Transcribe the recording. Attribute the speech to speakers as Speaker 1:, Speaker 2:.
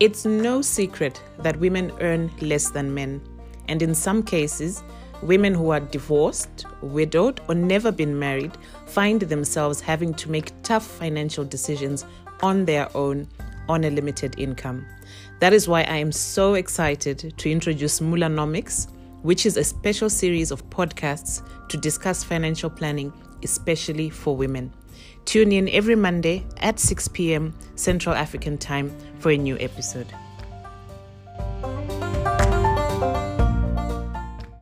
Speaker 1: It's no secret that women earn less than men, and in some cases, women who are divorced, widowed, or never been married find themselves having to make tough financial decisions on their own on a limited income. That is why I am so excited to introduce Moolanomics, which is a special series of podcasts to discuss financial planning, especially for women. Tune in every Monday at 6 p.m. Central African Time for a new episode.